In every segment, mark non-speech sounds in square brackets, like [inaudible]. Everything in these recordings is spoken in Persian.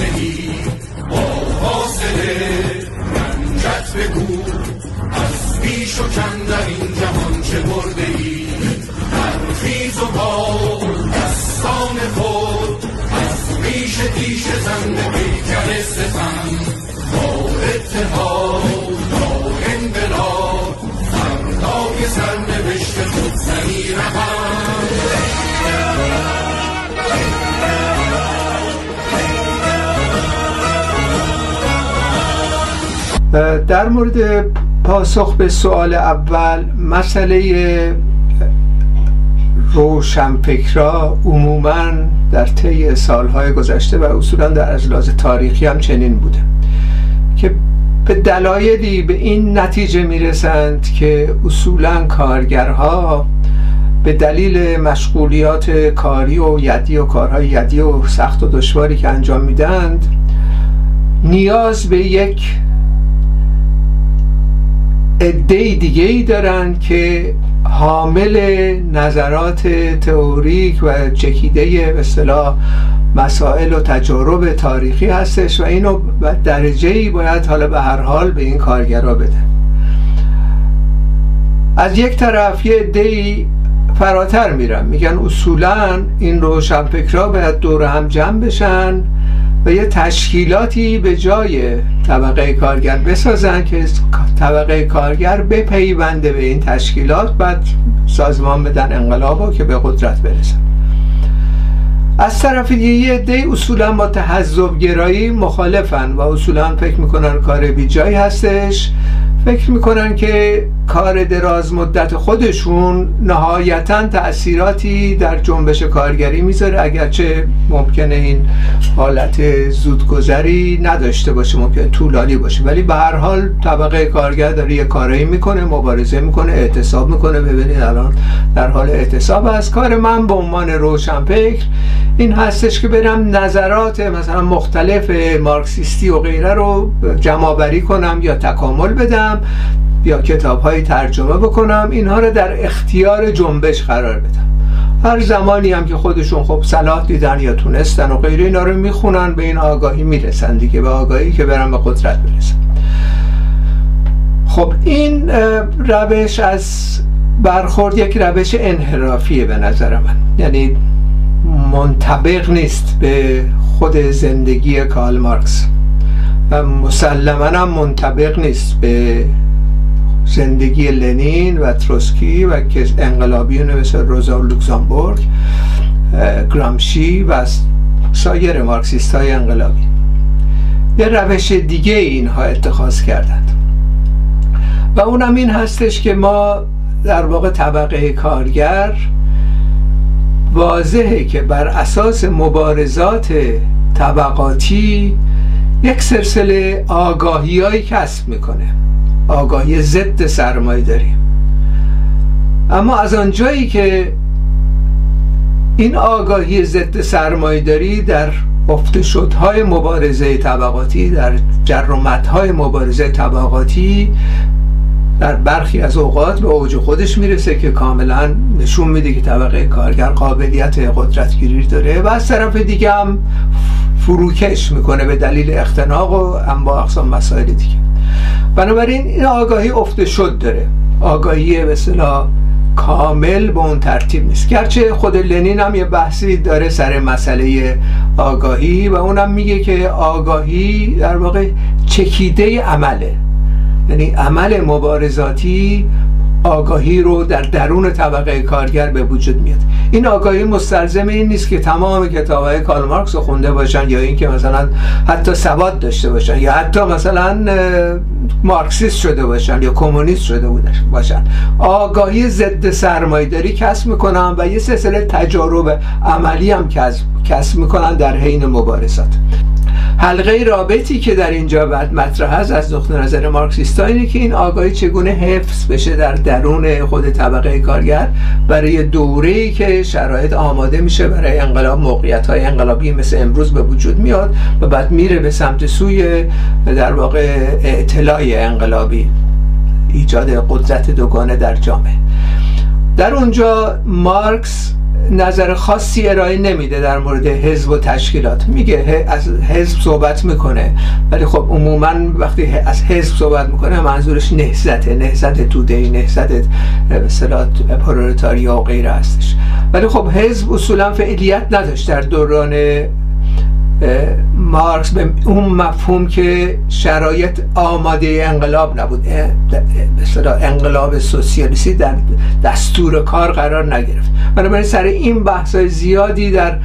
ای با فاصله رنجت بگو. از پیش و کم در این جهان چه برده ای خیز و با دستان خود از ریش تیش زن پیکر ستم. با اتحاد با انقلاب فردای سرنوشت خود زنی در مورد پاسخ به سوال اول مسئله روشنفکرا عموما در طی سالهای گذشته و اصولا در از لحاظ تاریخی هم چنین بوده که به دلایلی به این نتیجه می‌رسند که اصولا کارگرها به دلیل مشغولیات کاری و یدی و کارهای یدی و سخت و دشواری که انجام میدند نیاز به یک عده دیگه ای دارن که حامل نظرات تئوریک و چکیده به اصطلاح مسائل و تجارب تاریخی هستش و اینو درجه ای باید حالا به هر حال به این کارگرا بده. از یک طرف یه عده فراتر میرن میگن اصولا این روشنفکرا باید دور هم جمع بشن و یه تشکیلاتی به جای طبقه کارگر بسازن که طبقه کارگر بپیونده به این تشکیلات بعد سازمان بدن انقلاب که به قدرت برسن. از طرف یه عده اصولا با تحذب گرایی مخالفن و اصولا فکر می‌کنن کار بی جایی هستش. فکر می‌کنن که کار دراز مدت خودشون نهایتا تأثیراتی در جنبش کارگری می‌ذاره. اگرچه ممکنه این حالت زودگذری نداشته باشه ممکنه طولانی باشه ولی به هر حال طبقه کارگر داره یه کاری می‌کنه مبارزه می‌کنه اعتصاب می‌کنه. ببینید الان در حال اعتصاب از کار من به عنوان روشنفکر این هستش که برم نظرات مثلا مختلف مارکسیستی و غیره رو جمع کنم یا تکامل بدم. یا کتاب های ترجمه بکنم اینها رو در اختیار جنبش قرار بدم. هر زمانی هم که خودشون خب صلاح دیدن یا تونستن و غیره اینا رو می‌خونن به این آگاهی می‌رسن دیگه به آگاهی که برن به قدرت برسن. خب این روش از برخورد یک روش انحرافیه به نظر من. یعنی منطبق نیست به خود زندگی کارل مارکس. و مسلما هم منطبق نیست به زندگی لنین و تروسکی و انقلابیون مثل روزا لوکزامبورگ گرامشی و سایر مارکسیست های انقلابی. یه روش دیگه اینها اتخاذ کردند. و اونم این هستش که ما در واقع طبقه کارگر واضحه که بر اساس مبارزات طبقاتی یک سلسله آگاهی کسب می‌کنه. آگاهی ضد سرمایه داریم. اما از آنجایی که این آگاهی ضد سرمایه داری در افت شدهای مبارزه طبقاتی در جرمتهای مبارزه طبقاتی در برخی از اوقات به اوج خودش می‌رسه که کاملا نشون میده که طبقه کارگر قابلیت قدرتگیری داره و از طرف دیگه هم فروکش می‌کنه به دلیل اختناق و انواع اقسام مسائل دیگه. بنابراین این آگاهی افته شد داره. آگاهی به کامل به اون ترتیب نیست. گرچه خود لنین هم یه بحثی داره سر مسئله آگاهی و اونم میگه که آگاهی در واقع چکیده عمله. یعنی عمل مبارزاتی آگاهی رو در درون طبقه کارگر به وجود میاد. این آگاهی مستلزم این نیست که تمام کتاب های کارل مارکس رو خونده باشن یا اینکه مثلا حتی سواد داشته باشن یا حتی مثلا مارکسیست شده باشن یا کمونیست شده باشن. آگاهی ضد سرمایه‌داری کسب می‌کنن و یه سلسله تجارب عملی هم کسب می‌کنن در حین مبارزات. حلقه رابطی که در اینجا بعد مطرح هست از نقطه نظر مارکسیستا اینه که این آگاهی چگونه حفظ بشه در درون خود طبقه کارگر برای دوره‌ای که شرایط آماده میشه برای انقلاب موقعیت های انقلابی مثل امروز به وجود میاد و بعد میره به سمت سوی در واقع اطلاع انقلابی ایجاد قدرت دوگانه در جامعه. در اونجا مارکس نظر خاصی ارائه نمیده در مورد حزب و تشکیلات. میگه از حزب صحبت می‌کنه. ولی خب عموما وقتی از حزب صحبت می‌کنه منظورش نهزته نهزت توده نهزت مثلا پرولتاریا و غیره هستش. ولی خب حزب اصولا فعالیت نداشت در دوران مارکس به اون مفهوم که شرایط آماده انقلاب نبود. مثلا انقلاب سوسیالیستی در دستور کار قرار نگرفت. بنابراین سر این بحث زیادی در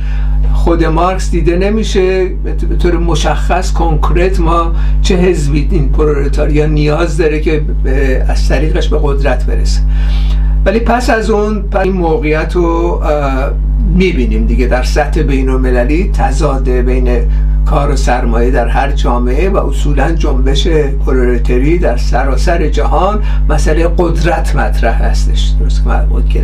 خود مارکس دیده نمیشه. به طور مشخص کنکرت ما چه حزبی این پرولتاریا نیاز داره که از طریقش به قدرت برسه. ولی پس از اون این موقعیت رو می‌بینیم دیگه. در سطح بین المللی تضاد بین کار و سرمایه در هر جامعه و اصولا جنبش پرولتری در سراسر جهان مسئله قدرت مطرح هستش. درست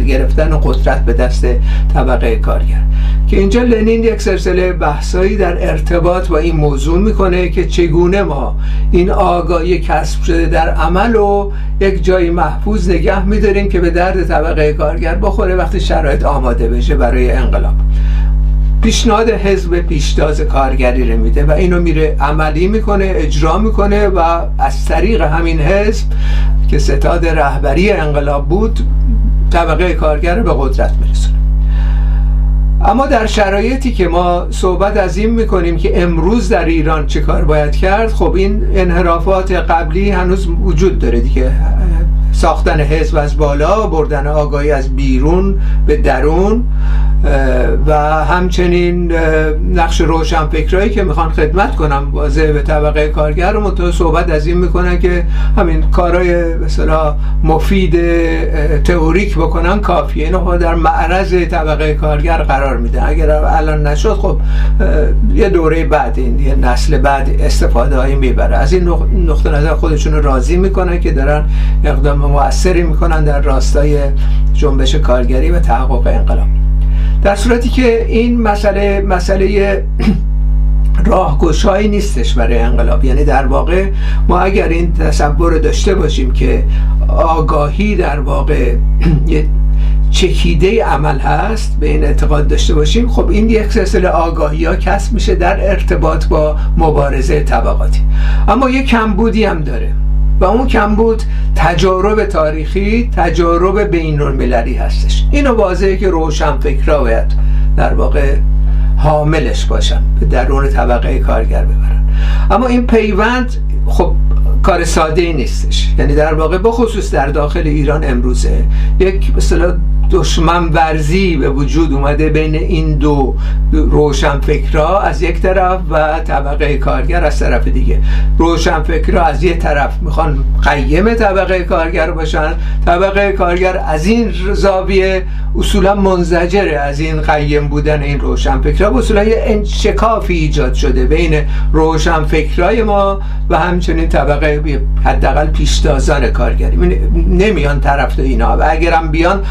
گرفتن قدرت به دست طبقه کارگر. که اینجا لنین یک سلسله بحثایی در ارتباط با این موضوع می‌کنه که چگونه ما این آگاهی کسب شده در عمل و یک جایی محفوظ نگه میداریم که به درد طبقه کارگر بخوره وقتی شرایط آماده بشه برای انقلاب. پیشنهاد حزب پیشتاز کارگری رو میده و اینو میره عملی می‌کنه اجرا می‌کنه و از طریق همین حزب که ستاد رهبری انقلاب بود طبقه کارگر به قدرت میرسونه. اما در شرایطی که ما صحبت از این می‌کنیم که امروز در ایران چه کار باید کرد خب این انحرافات قبلی هنوز وجود داره دیگه. ساختن حزب از بالا بردن آگاهی از بیرون به درون. و همچنین نقش روشن فکرهایی که می‌خوان خدمت کنم واضح به طبقه کارگر رو صحبت از این می‌کنن که همین کارهای مثلا مفید تئوریک بکنن کافیه. اینو در معرض طبقه کارگر قرار میده اگر الان نشد خب یه دوره بعد این یه نسل بعد استفاده هایی می‌بره. از این نقطه نظر خودشون راضی می‌کنن که دارن اقدام موثری می‌کنن در راستای جنبش کارگری و تحقق انقلاب. در صورتی که این مسئله مسئله [clears throat] راهگشایی نیستش برای انقلاب. یعنی در واقع ما اگر این تصور داشته باشیم که آگاهی در واقع [clears throat] چکیده عمل هست به این اعتقاد داشته باشیم خب این یک سلسله آگاهی ها کسب میشه در ارتباط با مبارزه طبقاتی. اما یک کمبودی هم داره. و اون کمبود تجارب تاریخی تجارب بین المللی هستش. اینو واضحه که روشن فکرها باید در واقع حاملش باشن به درون طبقه کارگر ببرن. اما این پیوند خب کار ساده ای نیستش. یعنی در واقع بخصوص در داخل ایران امروزه یک مثلا دشمن ورزی به وجود اومده بین این دو روشن فکرها از یک طرف و طبقه کارگر از طرف دیگه. روشن فکرها از یک طرف می‌خوان قیم طبقه کارگر باشن. طبقه کارگر از این زاویه اصولا منزجره از این قیم بودن این روشن فکرها اصولا یه انشکافی ایجاد شده بین روشن فکرهای ما و همچنین طبقه حداقل پیشتازان کارگری. نمیان طرف اینا. و اگرم بیان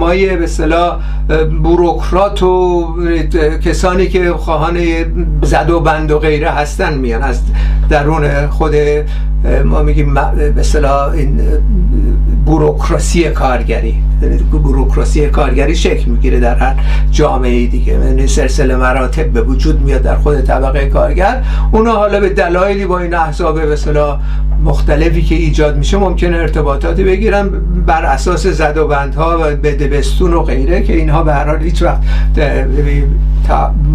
آدمای به اصطلاح بوروکرات و کسانی که خواهان زد و بند و غیره هستن میان. از درون خود ما میگیم به اصطلاح این بوروکراسی کارگری. یعنی بوروکراسی کارگری شکل می‌گیره در هر جامعه دیگه. یعنی سلسله مراتب به وجود میاد در خود طبقه کارگر. اونا حالا به دلایلی با این احزاب به مختلفی که ایجاد میشه ممکنه ارتباطاتی بگیرن بر اساس زد و بندها و بدبستون و غیره که اینها به هر حال هیچ وقت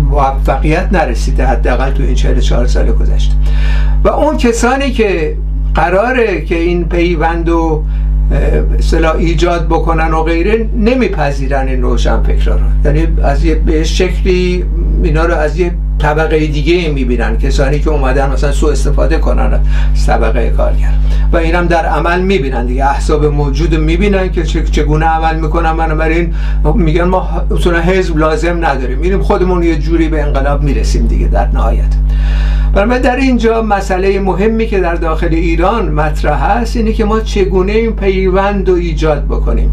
موفقیت نرسیده حداقل تو این 44 سال گذشته. و اون کسانی که قراره که این پیوند و اصطلاح ایجاد بکنن و غیره نمیپذیرن این روشن فکرها رو. یعنی از یه به شکلی اینا رو از یه طبقه دیگه می‌بینن. کسانی که اومدن مثلا سو استفاده کنن از طبقه کارگر. و اینم در عمل می‌بینن دیگه. احساب موجود می‌بینن که چگونه عمل می‌کنن. بنابراین میگن ما اصولا حزب لازم نداریم. میریم خودمون یه جوری به انقلاب می‌رسیم دیگه در نهایت. برای در اینجا مسئله مهمی که در داخل ایران مطرح هست اینه که ما چگونه این پیوند رو ایجاد بکنیم.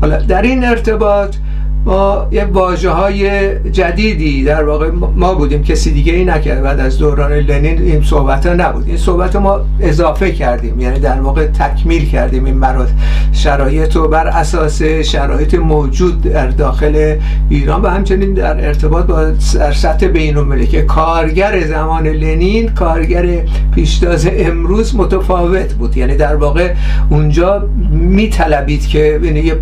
حالا در این ارتباط ما یه واجه های جدیدی در واقع ما بودیم کسی دیگه ای نکرد بعد از دوران لنین این صحبت ها نبود. این صحبت ما اضافه کردیم یعنی در واقع تکمیل کردیم این مرات شرایط رو بر اساس شرایط موجود در داخل ایران و همچنین در ارتباط با سطح بین که کارگر زمان لنین کارگر پیشتاز امروز متفاوت بود. یعنی در واقع اونجا میطلبید که یعنی یه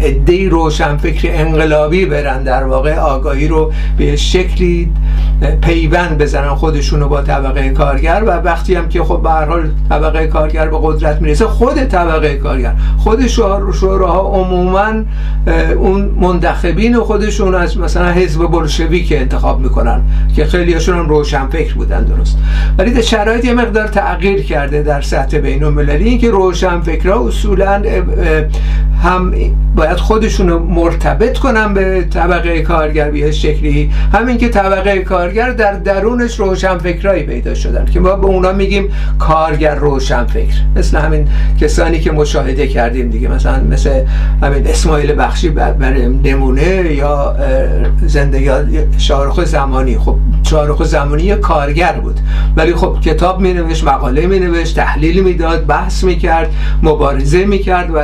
عده روشنفکر انقلابی برن در واقع آگاهی رو به شکلی پیوند بزنن خودشون رو با طبقه کارگر. و وقتی هم که خب به هر حال طبقه کارگر به قدرت می‌رسه خود طبقه کارگر خود شوراها عموما اون منتخبین خودشون از مثلا حزب که انتخاب می‌کنن که خیلیشون هم روشنفکر بودن درست. ولی در شرایط یه مقدار تغییر کرده در سطح بین المللی اینکه روشنفکرها اصولا هم باید خودشون مرتبط کنن به طبقه کارگر به شکلی. همین که طبقه کارگر در درونش روشنفکرایی پیدا شدن که ما به اونا میگیم کارگر روشنفکر. مثل همین کسانی که مشاهده کردیم دیگه مثلا مثل همین اسماعیل بخشی برای نمونه یا زنده یا شارخ زمانی. خب شارخ زمانی کارگر بود. ولی خب کتاب می نوشت مقاله می نوشت تحلیل می‌داد بحث می‌کرد مبارزه می‌کرد و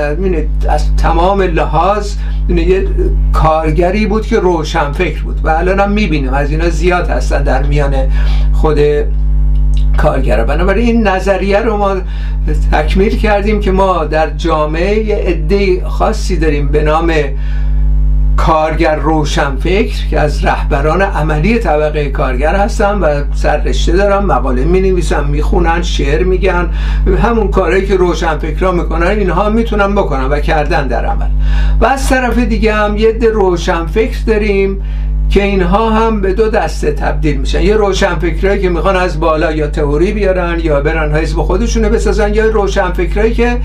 از تمام لحاظ یه کارگری بود که روشن فکر بود. و الان هم می‌بینیم از اینا زیاد هستن در میان خود کارگر بنابراین این نظریه رو ما تکمیل کردیم که ما در جامعه یه عده خاصی داریم به نام کارگر روشنفکر که از رهبران عملی طبقه کارگر هستن و سررشته دارن مقاله می نویسن می‌خونن شعر میگن. همون کارهایی که روشنفکرها می‌کنن اینها می‌تونن بکنن و کردن در عمل. و از طرف دیگه هم یه ده روشنفکر داریم که اینها هم به دو دسته تبدیل میشن. یه روشنفکرایی که می‌خوان از بالا یا تئوری بیارن یا برن حزب خودشونه بسازن یا روشنفکرایی که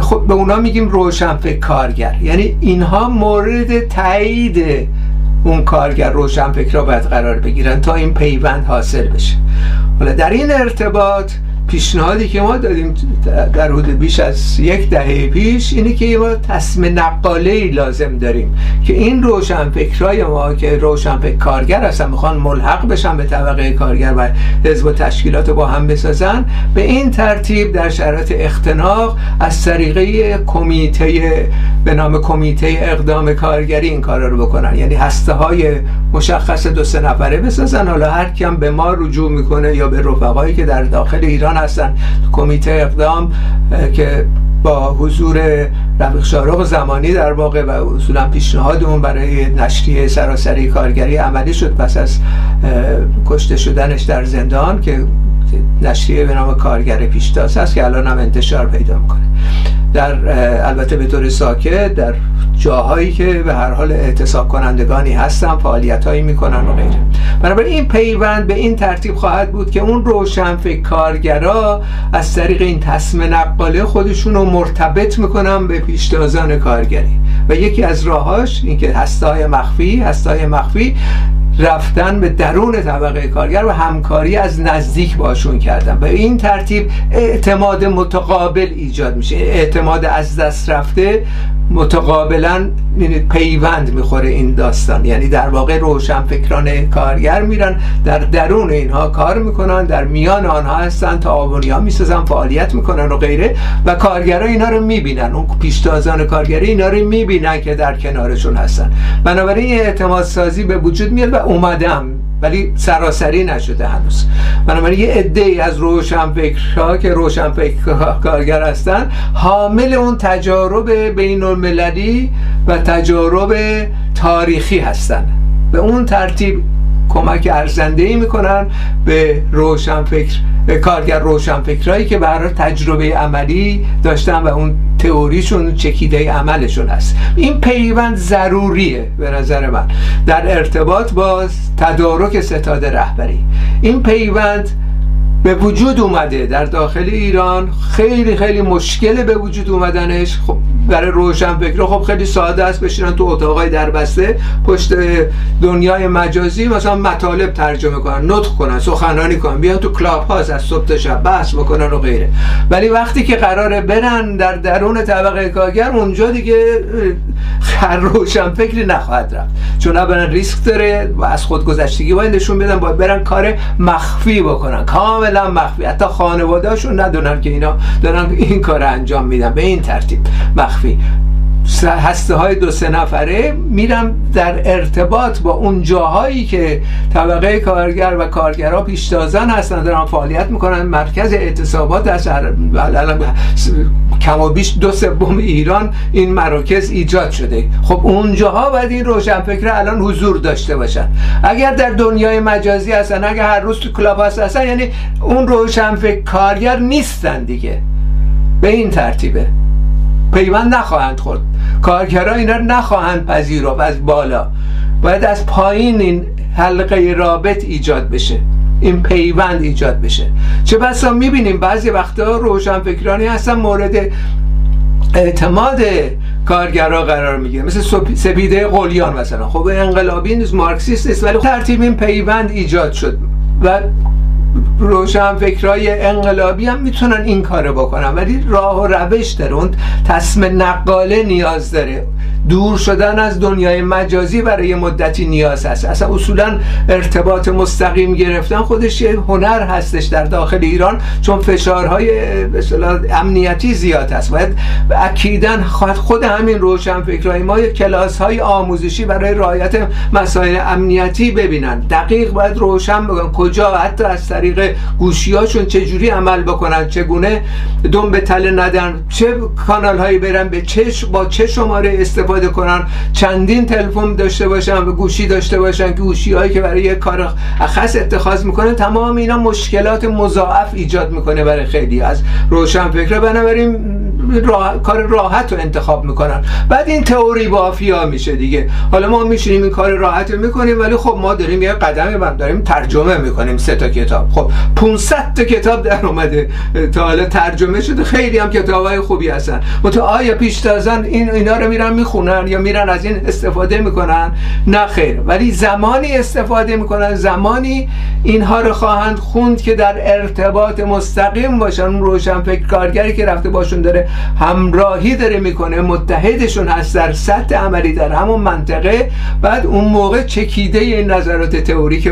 خب به اونا میگیم روشنفکر کارگر. یعنی اینها مورد تایید اون کارگر روشنفکر را باید قرار بگیرن تا این پیوند حاصل بشه. حالا در این ارتباط پیشنهادی که ما دادیم در حدود بیش از یک دهه پیش اینه که ما تصمیم نقاله لازم داریم که این روشنفکرای ما که روشنفکر کارگر هستن می‌خوان ملحق بشن به طبقه کارگر و حزب و تشکیلات با هم بسازن به این ترتیب در شرایط اختناق از طریقه کمیته به نام کمیته اقدام کارگری این کار رو بکنن. یعنی هسته های مشخص دو سه نفره بسازن. حالا هر کم به ما رجوع می‌کنه یا به رفقایی که در داخل ایران هستن. کمیته اقدام که با حضور رفیق شارق زمانی در واقع و اصولا پیشنهادمون برای نشریه سراسری کارگری عملی شد. پس از کشته شدنش در زندان که نشریه به نام کارگر پیشتاز هست که الان هم انتشار پیدا می‌کنه. در البته به طور ساکت در جاهایی که به هر حال اعتصاب کنندگانی هستن فعالیت هایی می‌کنن و غیره. بنابراین این پیوند به این ترتیب خواهد بود که اون روشنفکر کارگرا از طریق این تصمیم نقاله خودشون رو مرتبط می‌کنن به پیشتازان کارگری. و یکی از راهاش اینکه هستای مخفی هستای مخفی رفتن به درون طبقه کارگر و همکاری از نزدیک باشون کردن. و این ترتیب اعتماد متقابل ایجاد میشه. اعتماد از دست رفته متقابلا یعنی پیوند می‌خوره این داستان. یعنی در واقع روشنفکران کارگر میرن در درون اینها کار می‌کنن در میان آنها هستن تعاونی ها می‌سازن فعالیت می‌کنن و غیره. و کارگرا اینا رو می‌بینن. اون پیشتازان کارگری اینا رو می‌بینن که در کنارشون هستن. بنابراین اعتماد سازی به وجود میاد و اومدم ولی سراسری نشده هنوز. بنابراین یه عده ای از روشنفکرها که روشنفکر کارگر هستن حامل اون تجارب بین المللی و تجارب تاریخی هستن. به اون ترتیب کمک ارزنده ای می‌کنن به روشنفکر به کارگر روشنفکرایی که برای تجربه عملی داشتن و اون تئوریشون چکیده عملشون هست. این پیوند ضروریه به نظر من. در ارتباط با تدارک ستاد رهبری. این پیوند به وجود اومده در داخل ایران. خیلی خیلی مشکل به وجود اومدنش. خب برای روشنفکر. خب خیلی ساده است بشینن تو اتاقای دربسته پشت دنیای مجازی مثلا مطالب ترجمه کنن نطق کنن سخنرانی کنن بیان تو کلاب هاست از صبح تا شب بحث بکنن و غیره. ولی وقتی که قراره برن در درون طبقه کارگر اونجا دیگه هر روشن فکری نخواهد رفت. چون اولا ریسک داره و از خودگذشتگی باید نشون بدن باید برن کار مخفی بکنن. کاملا مخفی. حتی خانوادهشون ندونن که اینا دارن این کار انجام میدن. به این ترتیب. مخفی. هسته های دو سه نفره میرم در ارتباط با اون جاهایی که طبقه کارگر و کارگرها پیشتازن هستن دارن فعالیت می‌کنن. مرکز اعتصابات از کم و بیش دو سوم ایران این مراکز ایجاد شده. خب اونجاها باید این روشنفکر الان حضور داشته باشن. اگر در دنیای مجازی هستن اگر هر روز تو کلاب هستن یعنی اون روشنفکر کارگر نیستن دیگه. به این ترتیبه. پیوند نخواهند خورد. کارگرها اینا نخواهند پذیرفت از بالا. باید از پایین این حلقه رابط ایجاد بشه. این پیوند ایجاد بشه. چه بسا می‌بینیم بعضی وقتا روشنفکرانی هستن مورد اعتماد کارگرا قرار می‌گیره مثل سپیده قلیان مثلا. خب انقلابی نیست مارکسیست است ولی ترتیب این پیوند ایجاد شد و روشن فکرای انقلابی هم می‌تونن این کارو بکنن ولی راه و روش داره. اون تصم نقاله نیاز داره. دور شدن از دنیای مجازی برای مدتی نیاز هست. اصلا اصولا ارتباط مستقیم گرفتن خودش یه هنر هستش در داخل ایران چون فشارهای امنیتی زیاد هست. باید اکیدا خود همین روشن فکرهای ما کلاس های آموزشی برای رعایت مسائل امنیتی ببینن. دقیق باید روشن بگن کجا حتی از طریق گوشیاشون چجوری عمل بکنن چگونه دم به تله ندن چه کانال هایی برن به چه با چه شماره استفاده کنن چندین تلفن داشته باشن و گوشی داشته باشن گوشی هایی که برای یک کار خاص اتخاذ می‌کنه تمام اینا مشکلات مضاعف ایجاد می‌کنه برای خیلی. از روشن فکر بنابراین راه... کار راحت رو انتخاب می‌کنن. بعد این تئوری بافیا میشه دیگه. حالا ما میشینیم این کار راحت رو می‌کنیم ولی خب ما داریم یه قدمی داریم ترجمه می‌کنیم سه تا کتاب. خب 500 تا کتاب در اومده. تا حالا ترجمه شده. خیلی هم کتابای خوبی هستن. تو آیا پیشتازان این اینا رو میرن می‌خونن یا میرن از این استفاده می‌کنن؟ نه خیر. ولی زمانی استفاده می‌کنن زمانی اینها رو خواهند خوند که در ارتباط مستقیم باشن. اون روشن فکر کارگری که رفته باشون داره همراهی داره می‌کنه متحدشون هست در سطح عملی در همون منطقه. بعد اون موقع چکیده این نظرات تئوریک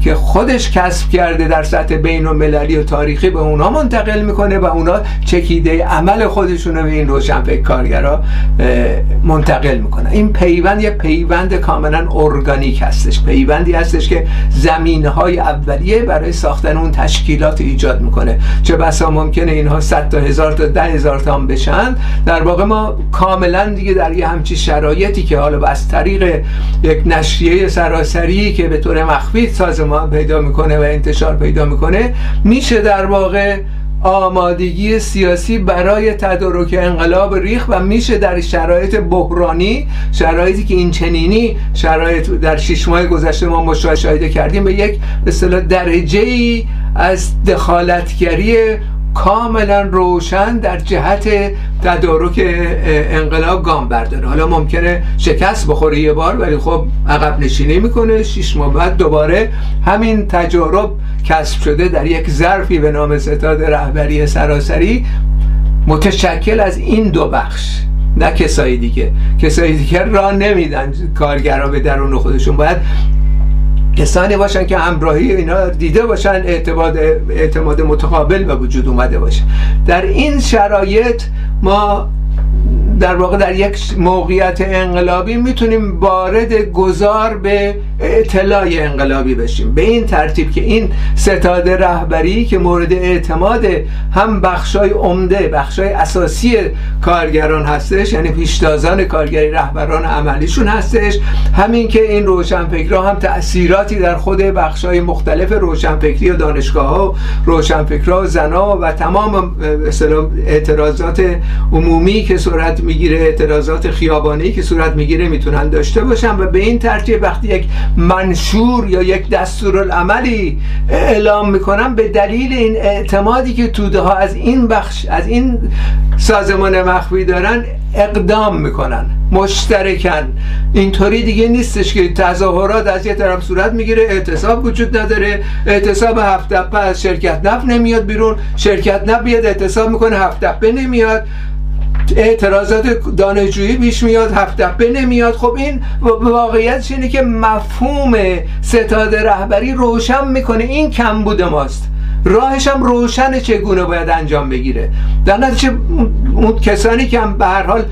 که خودش کسب کرده در سطح بین و مللی و تاریخی به اونا منتقل می‌کنه و اونا چکیده عمل خودشون رو به این روشنفکر کارگرا منتقل می‌کنه این پیوند یه پیوند کاملا ارگانیک هستش. پیوندی هستش که زمینه های اولیه برای ساختن اون تشکیلات ایجاد می‌کنه. چه بسا ممکنه اینها 100 تا هزار تا ده هزار تا هم بشن. در واقع ما کاملا دیگه در یه همچی شرایطی که حالا از طریق یک نشریه سراسری که به طور مخفی سازمان پیدا می‌کنه و انتشار پیدا می‌کنه میشه در واقع آمادگی سیاسی برای تدارک انقلاب ریخ و میشه در شرایط بحرانی شرایطی که این چنینی شرایط در شش ماه گذشته ما مشاهده کردیم به یک به درجه ای از دخالتگری کاملا روشن در جهت تدارک انقلاب گام برداره. حالا ممکنه شکست بخوره یه بار ولی خب عقب نشینی می‌کنه. شیش ماه بعد دوباره همین تجارب کسب شده در یک ظرفی به نام ستاد رهبری سراسری. متشکل از این دو بخش نه کسایی دیگه. کسایی دیگه را نمیدن کارگرا به درون خودشون. باید کسانی باشن که همراهی اینا دیده باشن اعتماد اعتماد متقابل به وجود اومده باشه. در این شرایط ما در واقع در یک موقعیت انقلابی می‌تونیم وارد گذار به اطلاع انقلابی بشیم. به این ترتیب که این ستاد رهبری که مورد اعتماد هم بخشای عمده بخشای اساسی کارگران هستش یعنی پیشتازان کارگری رهبران عملیشون هستش همین که این روشنفکرها هم تأثیراتی در خود بخشای مختلف روشنفکری و دانشگاه ها روشنفکرها و زنا و تمام اعتراضات عمومی که صورت می‌گیره اعتراضات خیابانی که صورت می‌گیره می‌تونن داشته باشن و به این ترتیب وقتی یک منشور یا یک دستورالعملی اعلام می‌کنن به دلیل این اعتمادی که توده ها از این بخش از این سازمان مخفی دارن اقدام می‌کنن مشترکن. اینطوری دیگه نیستش که تظاهرات از یه طرف صورت می‌گیره اعتصاب وجود نداره اعتصاب هفت از شرکت نفت نمیاد بیرون شرکت نفت بیاد اعتصاب می‌کنه هفت نمیاد. اعتراضات دانشجویی پیش میاد هفت نمیاد. خب این واقعیت اینه که مفهوم ستاد رهبری روشن می‌کنه. این کم بوده ماست. راهش هم روشن چگونه باید انجام بگیره. در نتیجه اون کسانی که هم به هر حال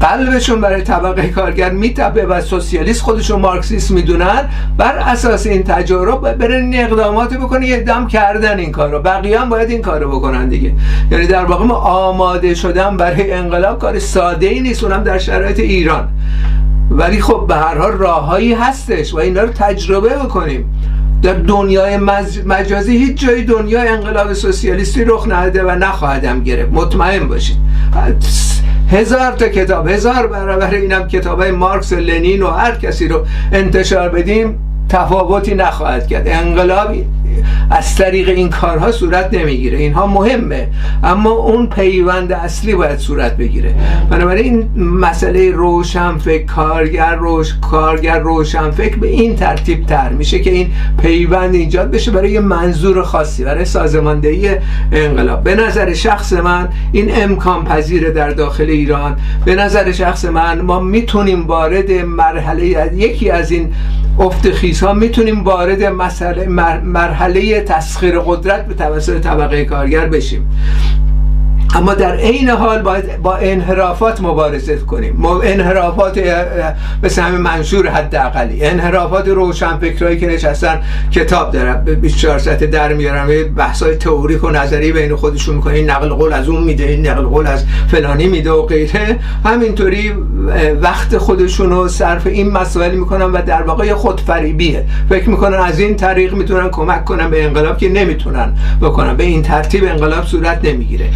قلبشون برای طبقه کارگر میتبه و سوسیالیست خودشون مارکسیست می‌دونن بر اساس این تجارب برن این اقدامات بکنه یه دم کردن این کارو. بقیه هم باید این کارو بکنن دیگه. یعنی در واقع ما آماده شدن برای انقلاب کار ساده ای نیست اونم در شرایط ایران. ولی خب به هر حال راههایی هستش و اینا رو تجربه بکنیم. در دنیای مجازی هیچ جای دنیا انقلاب سوسیالیستی رخ نده و نخواهدم گرفت. مطمئن باشید. هزار تا کتاب هزار برابر اینم کتاب مارکس و لنین و هر کسی رو انتشار بدیم تفاوتی نخواهد کرد. انقلابی از طریق این کارها صورت نمی‌گیره. اینها مهمه. اما اون پیوند اصلی باید صورت بگیره. بنابراین این مسئله روشن فکر کارگر روش کارگر روشن فکر به این ترتیب تر میشه که این پیوند ایجاد بشه برای یه منظور خاصی برای سازماندهی انقلاب. به نظر شخص من این امکان پذیره در داخل ایران. به نظر شخص من ما می‌تونیم وارد مرحله یکی از این افت ها می‌تونیم وارد مسئله مرحله تسخیر قدرت به توسط طبقه کارگر بشیم. اما در عین حال باید با انحرافات مبارزه کنیم. انحرافات به همین منشور حداقلی. انحرافات روشنفکرایی که نشستن کتاب دارن 24 ساعت در میارن بحثای تئوریک و نظری بین خودشون می‌کنن این نقل قول از اون میده این نقل قول از فلانی میده و غیره. همینطوری وقت خودشون رو صرف این مسائل می‌کنن و در واقع خودفریبیه. فکر می‌کنن از این طریق می‌تونن کمک کنن به انقلاب که نمی‌تونن بکنن. به این ترتیب انقلاب صورت نمی‌گیره.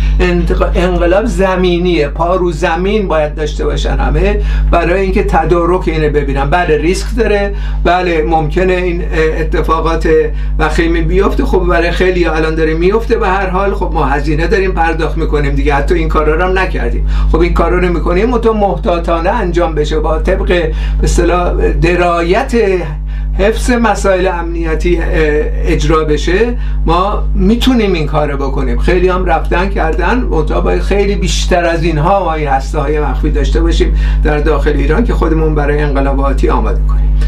انقلاب زمینیه. پا رو زمین باید داشته باشن همه برای اینکه تدارک اینه ببینن. بله ریسک داره. بله ممکنه این اتفاقات وخیمی بیفته. خب برای خیلی الان داره میفته به هر حال. خب ما هزینه داریم پرداخت می‌کنیم دیگه. حتی این کارا رو هم نکردیم. خب این کارا رو می‌کنیم تو محتاطانه انجام بشه. با طبق به درایت حفظ مسائل امنیتی اجرا بشه ما می‌تونیم این کار بکنیم. خیلی هم رفتن کردن منتها خیلی بیشتر از اینها ما هسته های مخفی داشته باشیم در داخل ایران که خودمون برای انقلاباتی آماده کنیم.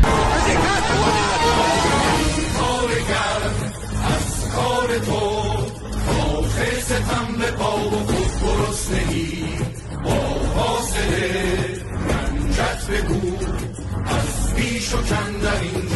از و